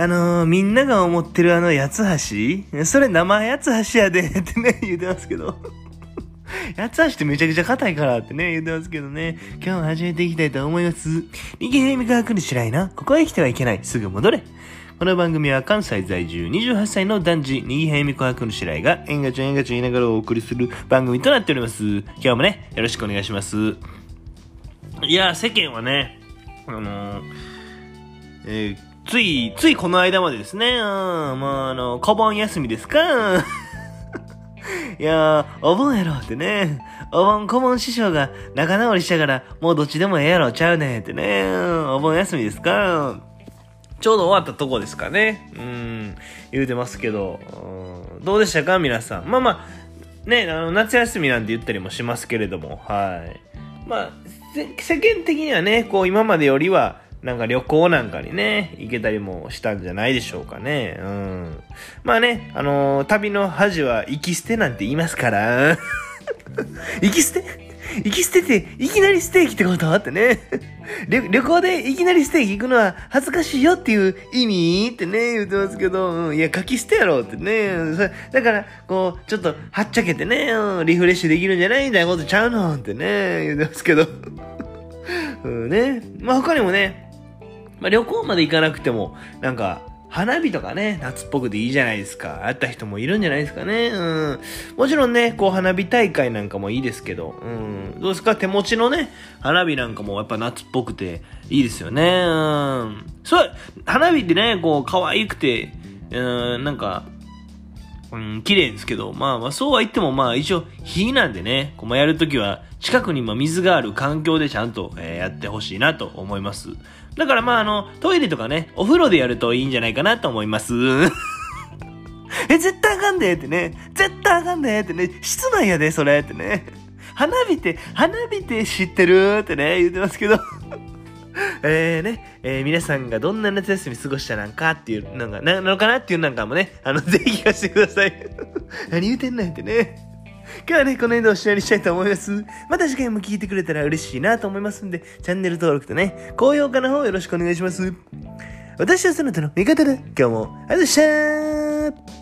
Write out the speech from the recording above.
あのー、みんなが思ってるあの八つ橋？それ生八つ橋やで ってね、言うてますけど。八つ橋ってめちゃくちゃ硬いからってね、言うてますけどね。今日も始めていきたいと思います。右平美川来る白いな。ここへ来てはいけない。すぐ戻れ。この番組は関西在住28歳の男児、右平美川くん白井が、えんがちゃんえんがちゃん言いながらお送りする番組となっております。今日もね、よろしくお願いします。いや、世間はね、あのー、えーつい、ついこの間までですね、うん、まあ、あの、小盆休みですか いやー、お盆やろってね。お盆、小盆師匠が仲直りしたから、もうどっちでもええやろちゃうねってね。お盆休みですかちょうど終わったとこですかね。うん、言うてますけど、うん、どうでしたか皆さん。まあまあ、ね、あの、夏休みなんて言ったりもしますけれども、はい。まあ、世間的にはね、こう今までよりは、なんか旅行なんかにね、行けたりもしたんじゃないでしょうかね。うん。まあね、あのー、旅の恥は行き捨てなんて言いますから。行き捨て？行き捨てて、いきなりステーキってことってね。旅行でいきなりステーキ行くのは恥ずかしいよっていう意味ってね、言ってますけど、うん、いや、書き捨てやろってね。だから、こう、ちょっと、はっちゃけてね、うん、リフレッシュできるんじゃないみたいなことちゃうのってね、言ってますけど。うんね。まあ他にもね、まあ、旅行まで行かなくても、なんか、花火とかね、夏っぽくていいじゃないですか。会った人もいるんじゃないですかね。うん。もちろんね、こう花火大会なんかもいいですけど、うん。どうですか？手持ちのね、花火なんかもやっぱ夏っぽくていいですよね。うん。そう、花火ってね、こう可愛くて、うん、なんか、うん、綺麗ですけど、まあまあそうは言ってもまあ一応火なんでね、こうやるときは近くにま水がある環境でちゃんと、えー、やってほしいなと思います。だからまああの、トイレとかね、お風呂でやるといいんじゃないかなと思います。え、絶対あかんでってね。絶対あかんでってね。室内やで、それってね。花火って、花火って知ってるってね、言ってますけど。えーね、えー、皆さんがどんな夏休み過ごしたなんかっていうのが、なのかなっていうなんかもね、あの、ぜひ聞かせてください。何言うてんなんてね。今日はね、この辺でおしまいにしたいと思います。また次回も聞いてくれたら嬉しいなと思いますんで、チャンネル登録とね、高評価の方よろしくお願いします。私はそなたの味方だ。今日も、ありがとうございました